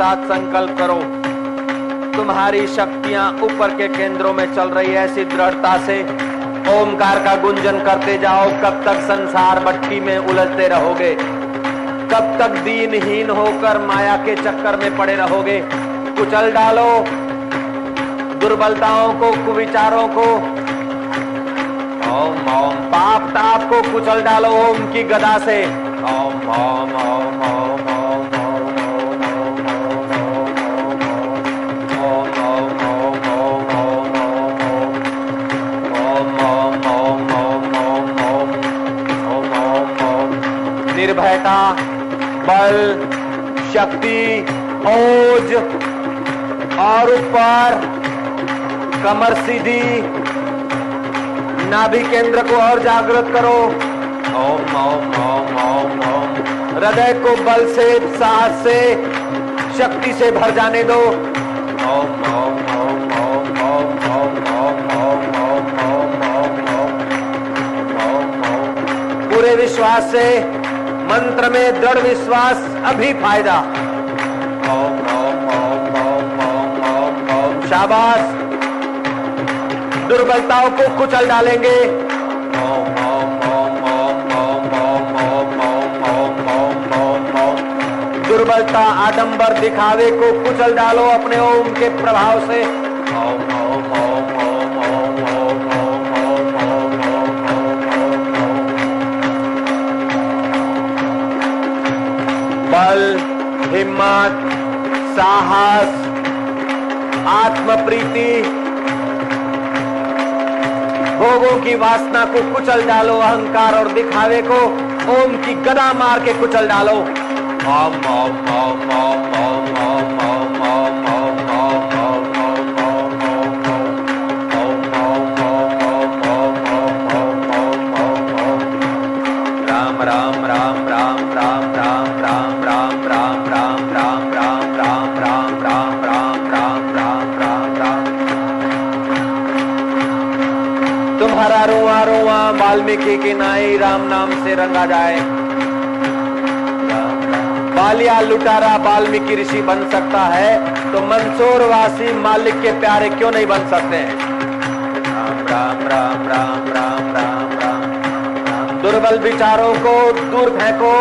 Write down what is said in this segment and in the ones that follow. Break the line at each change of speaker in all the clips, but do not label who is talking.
साथ संकल्प करो। तुम्हारी शक्तियाँ ऊपर के केंद्रों में चल रही है ऐसी दृढ़ता से। ओमकार का गुंजन करते जाओ, कब तक संसार भट्टी में उलझते रहोगे? कब तक दीनहीन होकर माया के चक्कर में पड़े रहोगे? कुचल डालो। दुर्बलताओं को, कुविचारों को। ओम ओम, पाप, ताप को कुचल डालो ओम की गदा से। ओम ओम ओम। निर्भयता बल शक्ति ओज और ऊपर कमर सीधी नाभि केंद्र को और जागृत करो ओम ओम ओम ओम ओम हृदय को बल से साहस से शक्ति से भर जाने दो ओम ओम ओम ओम ओम ओम ओम ओम ओम ओम ओम ओम ओम पूरे विश्वास से मंत्र में दृढ़ विश्वास अभी फ़ायदा ओम ओम ओम ओम ओम ओम ओम शाबाश दुर्बलताओं को कुचल डालेंगे दुर्बलता आडंबर दिखावे को कुचल डालो अपने ओम के प्रभाव से हिम्मत, साहस, आत्मप्रीति, भोगों की वासना को कुचल डालो, अहंकार और दिखावे को, ओम की गदा मार के कुचल डालो। ओम ओम ओम ओम ओम। वाल्मीकि की नाई राम नाम से रंगा जाए। बालिया लुटारा वाल्मीकि ऋषि बन सकता है तो मंसूर वासी मालिक के प्यारे क्यों नहीं बन सकते हैं? राम राम राम राम राम राम राम दुर्बल विचारों को दूर फेंको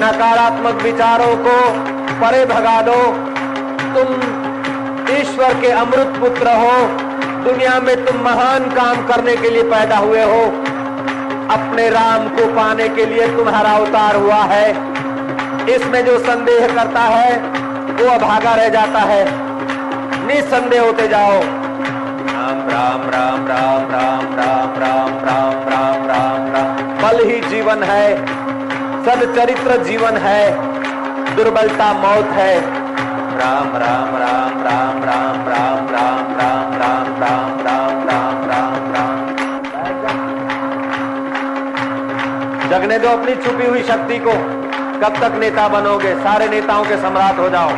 नकारात्मक विचारों को परे भगा दो। तुम ईश्वर के अमृत पुत्र हो, दुनिया में तुम महान काम करने के लिए पैदा हुए हो। अपने राम को पाने के लिए तुम्हारा अवतार हुआ है इसमें जो संदेह करता है वो अभागा रह जाता है निसंदेह होते जाओ राम राम राम राम राम राम राम राम राम राम राम बल ही जीवन है सदचरित्र जीवन है दुर्बलता मौत है राम राम राम राम राम राम राम राम राम राम राम राम राम जगने दो अपनी छुपी हुई शक्ति को कब तक नेता बनोगे सारे नेताओं के सम्राट हो जाओ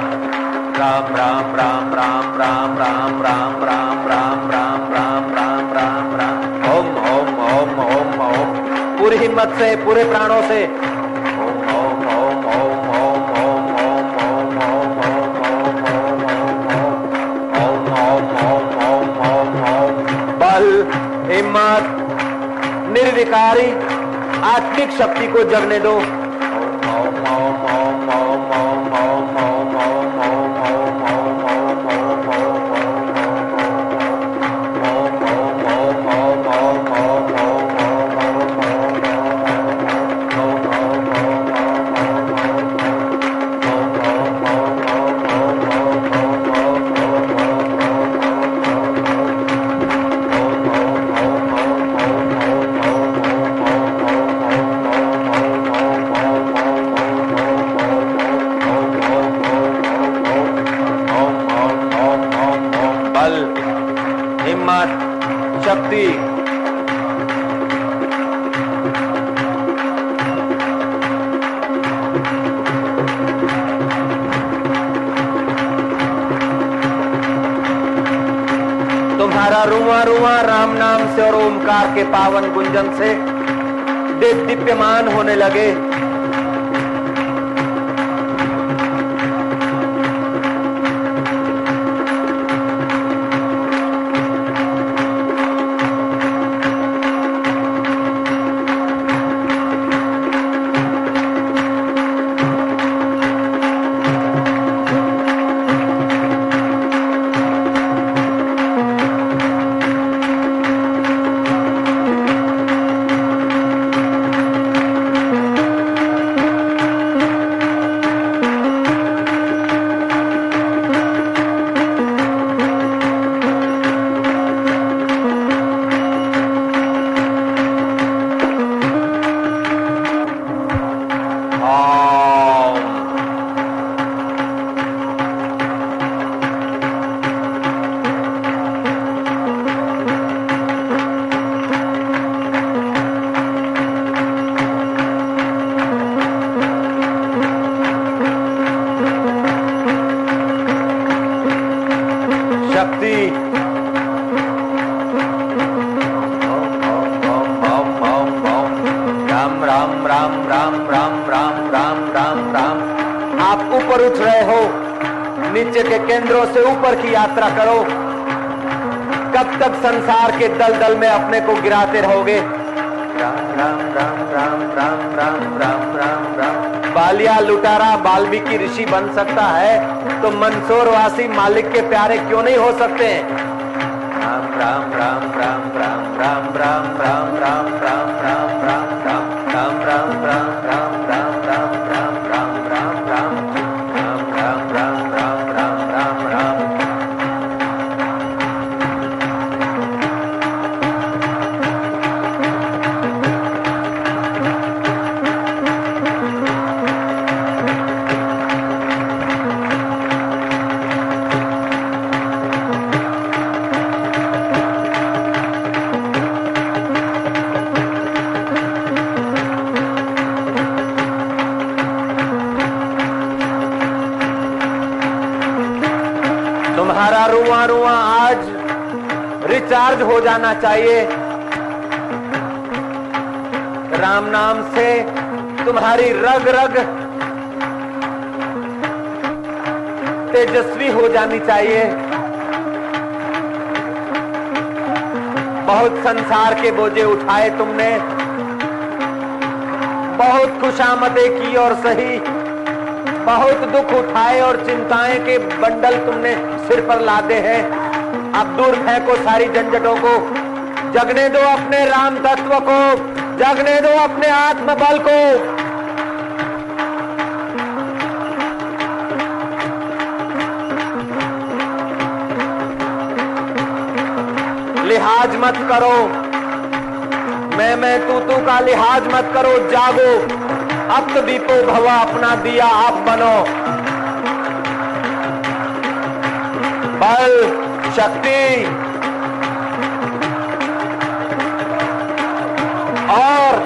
राम राम राम राम राम राम राम राम राम राम राम राम राम राम ओम ओम ओम ओम ओम पूरी हिम्मत से पूरे प्राणों से बल हिम्मत निर्विकारी आत्मिक शक्ति को जगने दो। हिम्मत, शक्ति। तुम्हारा रुआ रुआ राम नाम से और ओमकार के पावन गुंजन से दे- दीप्यमान होने लगे। की यात्रा करो कब तक संसार के दल दल में अपने को गिराते रहोगे राम राम राम राम राम राम राम राम राम बालिया लुटारा बाल्मीकि ऋषि बन सकता है तो मंदसौर वासी मालिक के प्यारे क्यों नहीं हो सकते हैं राम राम राम राम राम राम राम राम राम राम राम राम राम राम राम राम राम राम राम जाना चाहिए। राम नाम से तुम्हारी रग रग तेजस्वी हो जानी चाहिए। बहुत संसार के बोझे उठाए तुमने। बहुत खुशामदे की और सही। बहुत दुख उठाए और चिंताएँ के बंडल तुमने सिर पर लादे हैं। अब दूर फेंको सारी झंझटों को। जगने दो अपने राम तत्व को। जगने दो अपने आत्मबल को। लिहाज मत करो। मैं मैं, तू तू का लिहाज मत करो, जागो। अब तो दीपो भवा अपना दिया आप बनो। बल शक्ति। और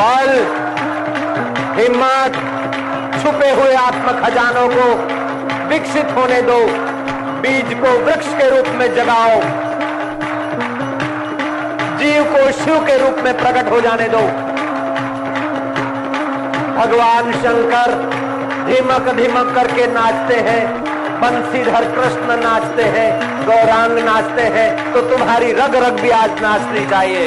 बल, हिम्मत, छुपे हुए आत्म खजानों को विकसित होने दो। बीज को वृक्ष के रूप में जगाओ। जीव को शिव के रूप में प्रकट हो जाने दो। भगवान शंकर धीमक धीमक करके नाचते हैं। बंसीधर कृष्ण नाचते हैं, गौरांग नाचते हैं तो तुम्हारी रग रग भी आज नाचनी चाहिए।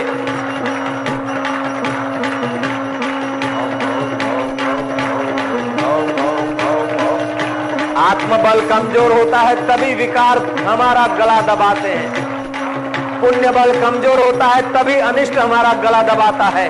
आत्मबल कमज़ोर होता है, तभी विकार हमारा गला दबाते हैं। पुण्य बल कमज़ोर होता है, तभी अनिष्ट हमारा गला दबाता है।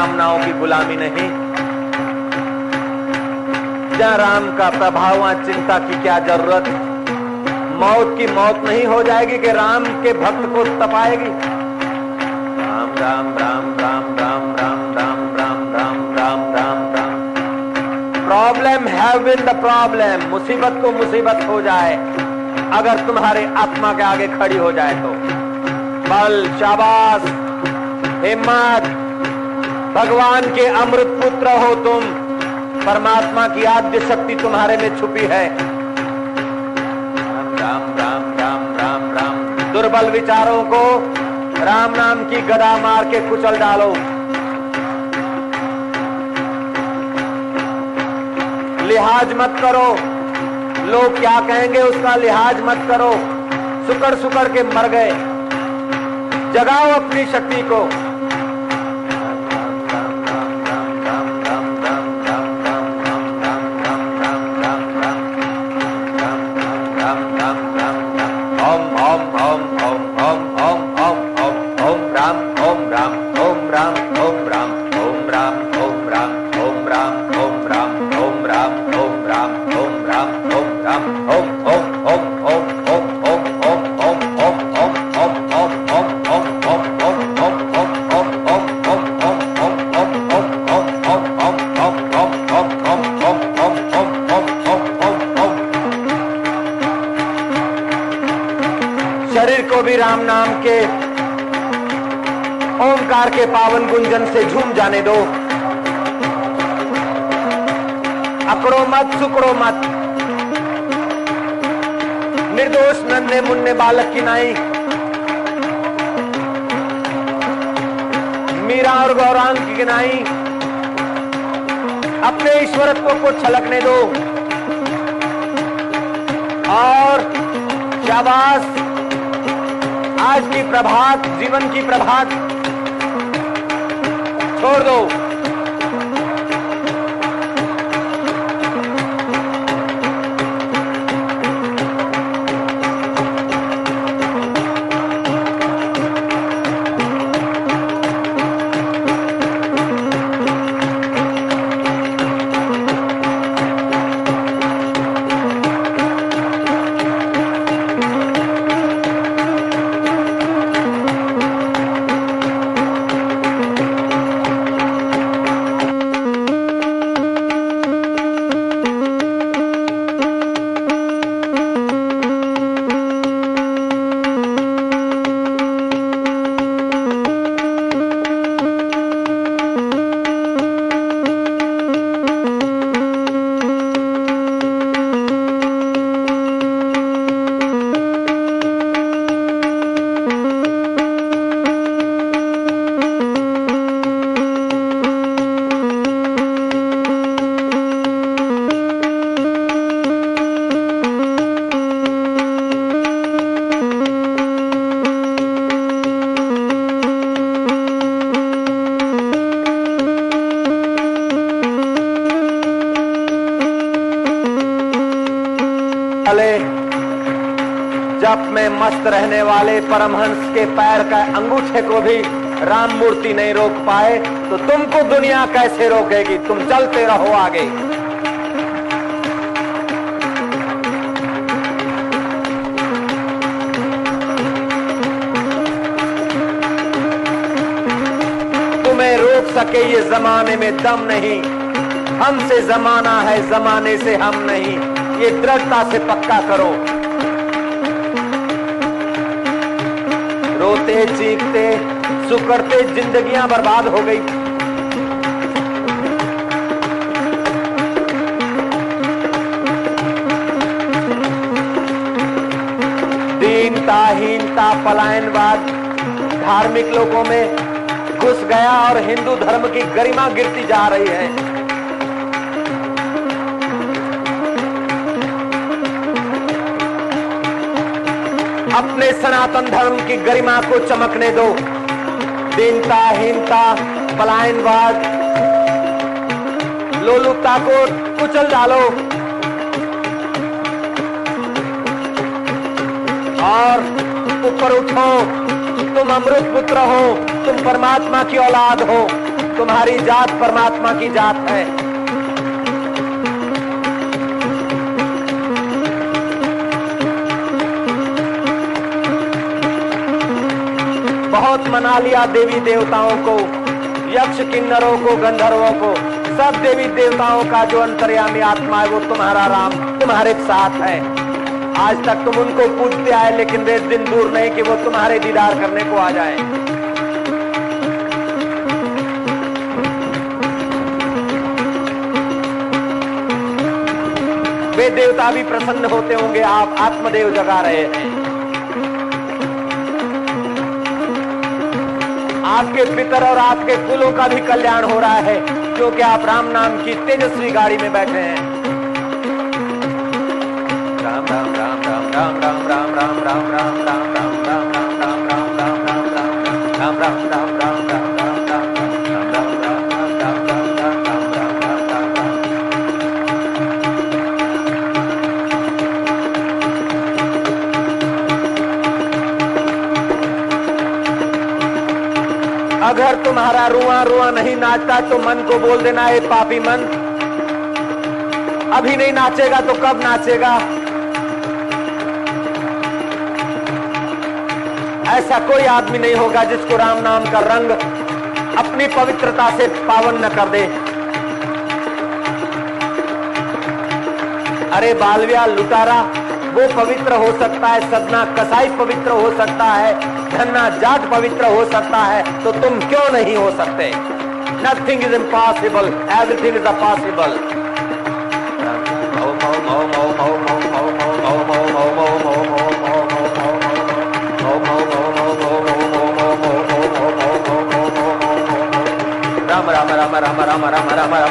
कामनाओं की गुलामी नहीं जहाँ राम का प्रभाव चिंता की क्या ज़रूरत मौत की मौत नहीं हो जाएगी कि राम के भक्त को तपाएगी Ram Ram Ram Ram Ram Ram Ram Ram Ram Ram Ram Ram problem have been the problem मुसीबत को मुसीबत हो जाए अगर तुम्हारे आत्मा के आगे खड़ी हो जाए तो बल शाबाश हिम्मत भगवान के अमृत पुत्र हो तुम। परमात्मा की आद्य शक्ति तुम्हारे में छुपी है। राम राम राम राम राम दुर्बल विचारों को राम नाम की गदा मार के कुचल डालो। लिहाज मत करो। लोग क्या कहेंगे उसका लिहाज मत करो। सुकड़ सुकड़ के मर गए। जगाओ अपनी शक्ति को। पावन गुंजन से झूम जाने दो। अकड़ो मत, सुकड़ो मत। निर्दोष नन्हे मुन्ने बालक की नाई। मीरा और गौरांग की गिनाई। अपने ईश्वरत्व को छलकने दो। और शाबाश। आज की प्रभात, जीवन की प्रभात। छोड़ मस्त रहने वाले परमहंस के पैर का अंगूठे को भी राम मूर्ति नहीं रोक पाए तो तुमको दुनिया कैसे रोकेगी? तुम चलते रहो आगे। तुम्हें रोक सके ये जमाने में दम नहीं। हमसे जमाना है, जमाने से हम नहीं। ये दृढ़ता से पक्का करो। रोते, चीखते, सुकड़ते, जिंदगियाँ बर्बाद हो गई। दीनता हीनता पलायनवाद धार्मिक लोगों में घुस गया और हिंदू धर्म की गरिमा गिरती जा रही है। अपने सनातन धर्म की गरिमा को चमकने दो। दीनता, हीनता, पलायनवाद, लोलुपता को कुचल डालो। और ऊपर उठो। तुम अमृत पुत्र हो, तुम परमात्मा की औलाद हो। तुम्हारी जात परमात्मा की जात है। बहुत मना लिया देवी देवताओं को, यक्ष किन्नरों को, गंधर्वों को। सब देवी देवताओं का जो अंतर्यामी आत्मा है, वो तुम्हारा राम, तुम्हारे साथ है। आज तक तुम उनको पूछते आए, लेकिन वे दिन दूर नहीं कि वो तुम्हारे दीदार करने को आ जाए। वे देवता भी प्रसन्न होते होंगे, आप आत्मदेव जगा रहे हैं। आपके पितर और आपके कुलों का भी कल्याण हो रहा है क्योंकि आप राम नाम की तेजस्वी गाड़ी में बैठे हैं। तुम्हारा रुआ रुआ नहीं नाचता तो मन को बोल देना है पापी मन, अभी नहीं नाचेगा तो कब नाचेगा? ऐसा कोई आदमी नहीं होगा जिसको राम नाम का रंग अपनी पवित्रता से पावन न कर दे। अरे बालविया, लुटारा, वो पवित्र हो सकता है, सदना कसाई पवित्र हो सकता है। धन्ना जाट पवित्र हो सकता है तो तुम क्यों नहीं हो सकते nothing is impossible everything is a possible Ram Ram Ram Ram Ram Ram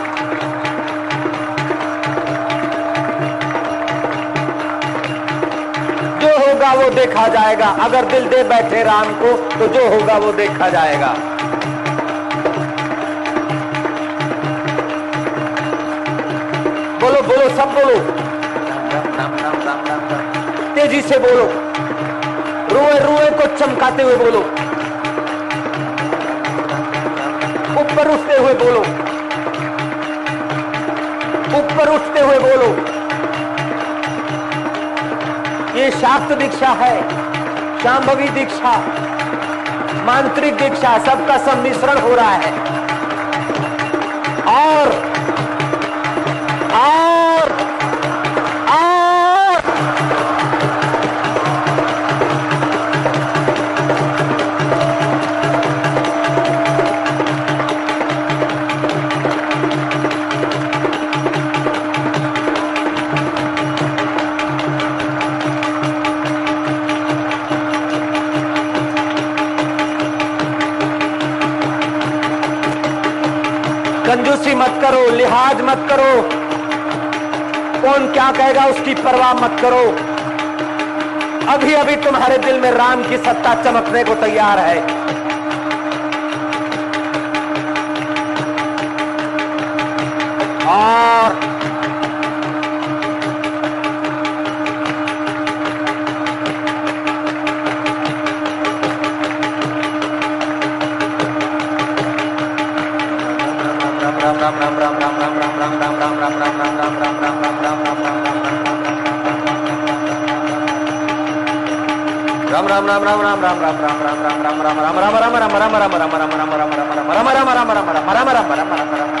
होगा वो देखा जाएगा। अगर दिल दे बैठे राम को तो जो होगा वो देखा जाएगा। बोलो बोलो, सब बोलो। तेज़ी से बोलो। रुए रुए को चमकाते हुए बोलो। ऊपर उठते हुए बोलो। ऊपर उठते हुए बोलो। ये शास्त्र दीक्षा है शाम्भवी दीक्षा, मांत्रिक दीक्षा, सबका सम्मिश्रण हो रहा है। और और करो। कौन क्या कहेगा उसकी परवाह मत करो। अभी अभी तुम्हारे दिल में राम की सत्ता चमकने को तैयार है। ram ram ram ram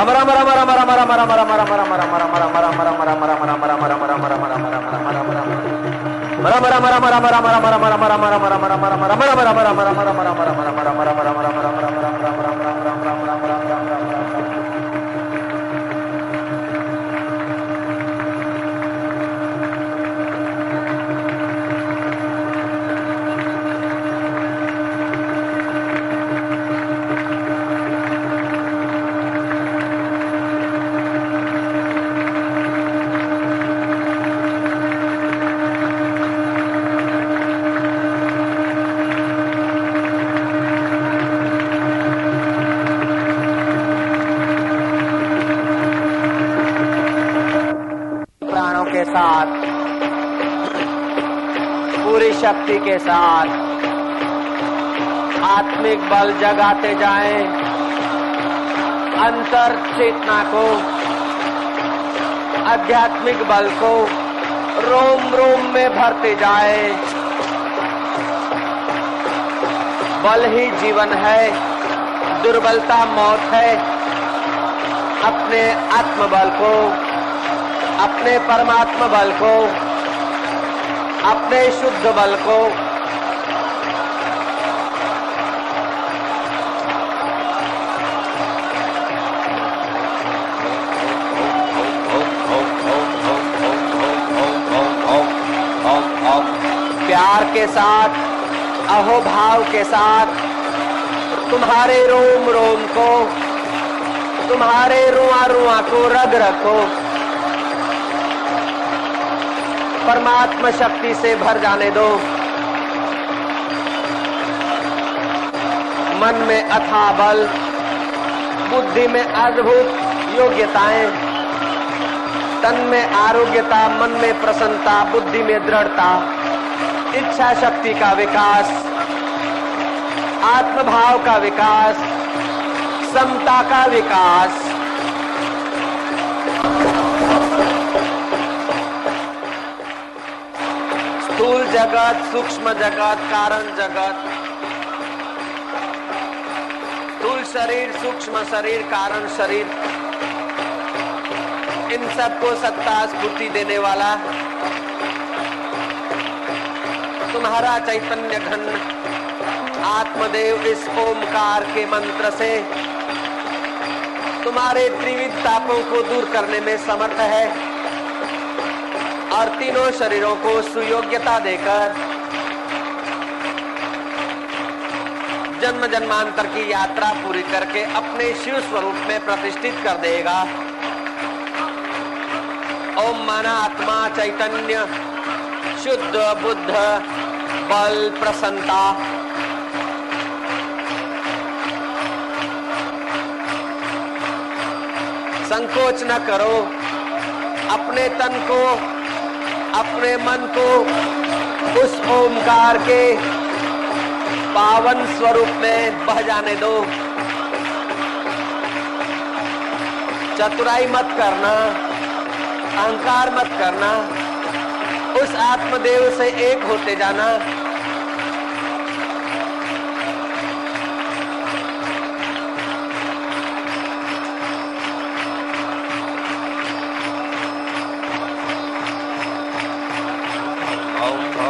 Rama पूरी शक्ति के साथ। आत्मिक बल जगाते जाएँ। अंतर चेतना को, आध्यात्मिक बल को रोम रोम में भरते जाए। बल ही जीवन है, दुर्बलता मौत है। अपने आत्मबल को, अपने परमात्मा बल को अपने शुद्ध बल को। प्यार के साथ, अहोभाव के साथ, तुम्हारे रोम रोम को, तुम्हारे रुआ रुआ को रग रखो। परमात्मा शक्ति से भर जाने दो। मन में अथा बल, बुद्धि में अद्भुत योग्यताएँ, तन में आरोग्यता, मन में प्रसन्नता, बुद्धि में दृढ़ता, इच्छा शक्ति का विकास, आत्मभाव का विकास, समता का विकास स्थूल जगत, सूक्ष्म जगत, कारण जगत। स्थूल शरीर, सूक्ष्म शरीर, कारण शरीर। इन सबको सत्ता, स्फूर्ति देने वाला। तुम्हारा चैतन्य घन, आत्मदेव इस ओमकार के मंत्र से तुम्हारे त्रिविध तापों को दूर करने में समर्थ है। और तीनों शरीरों को सुयोग्यता देकर जन्म जन्मांतर की यात्रा पूरी करके अपने शिव स्वरूप में प्रतिष्ठित कर देगा। ओम माना आत्मा चैतन्य, शुद्ध, बुद्ध, बल, प्रसन्नता। संकोच न करो, अपने तन को अपने मन को उस ओमकार के पावन स्वरूप में बह जाने दो। चतुराई मत करना, अहंकार मत करना, उस आत्मदेव से एक होते जाना। Oh.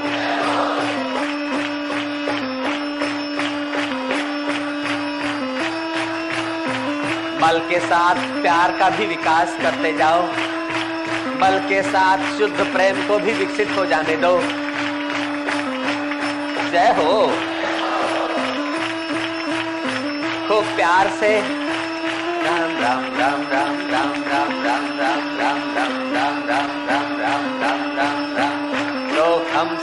बल के साथ प्यार का भी विकास करते जाओ बल के साथ शुद्ध प्रेम को भी विकसित हो जाने दो जय हो खूब प्यार से राम राम राम राम राम राम राम राम राम राम राम राम राम राम राम राम राम सो हम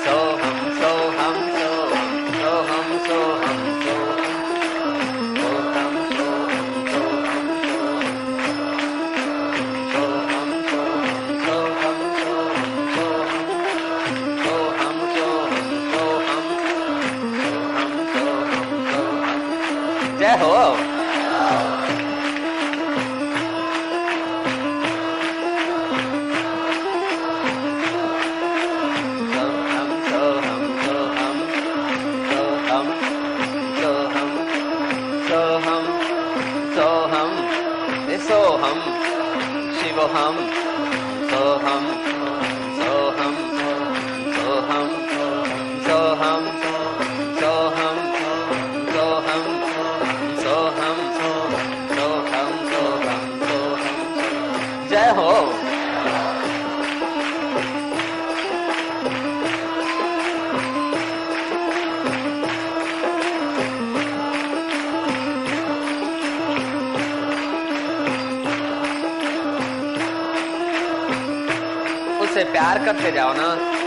उससे प्यार करते जाओ ना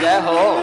然后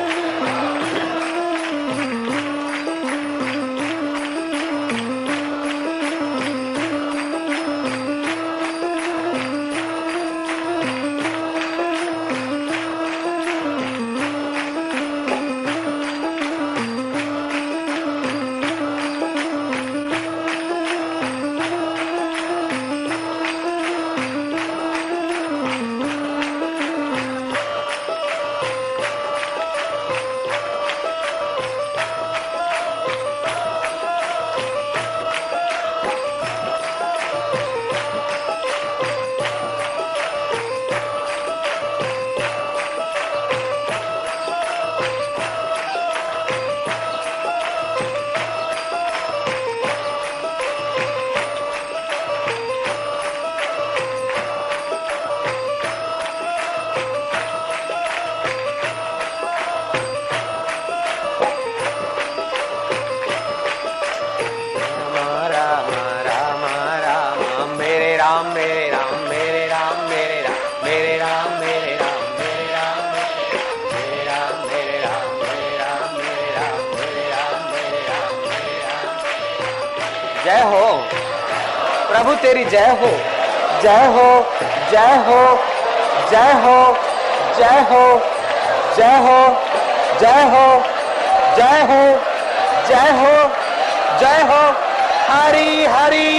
तेरी जय हो जय हो जय हो जय हो जय हो जय हो जय हो जय हो जय हो जय हो हरी हरी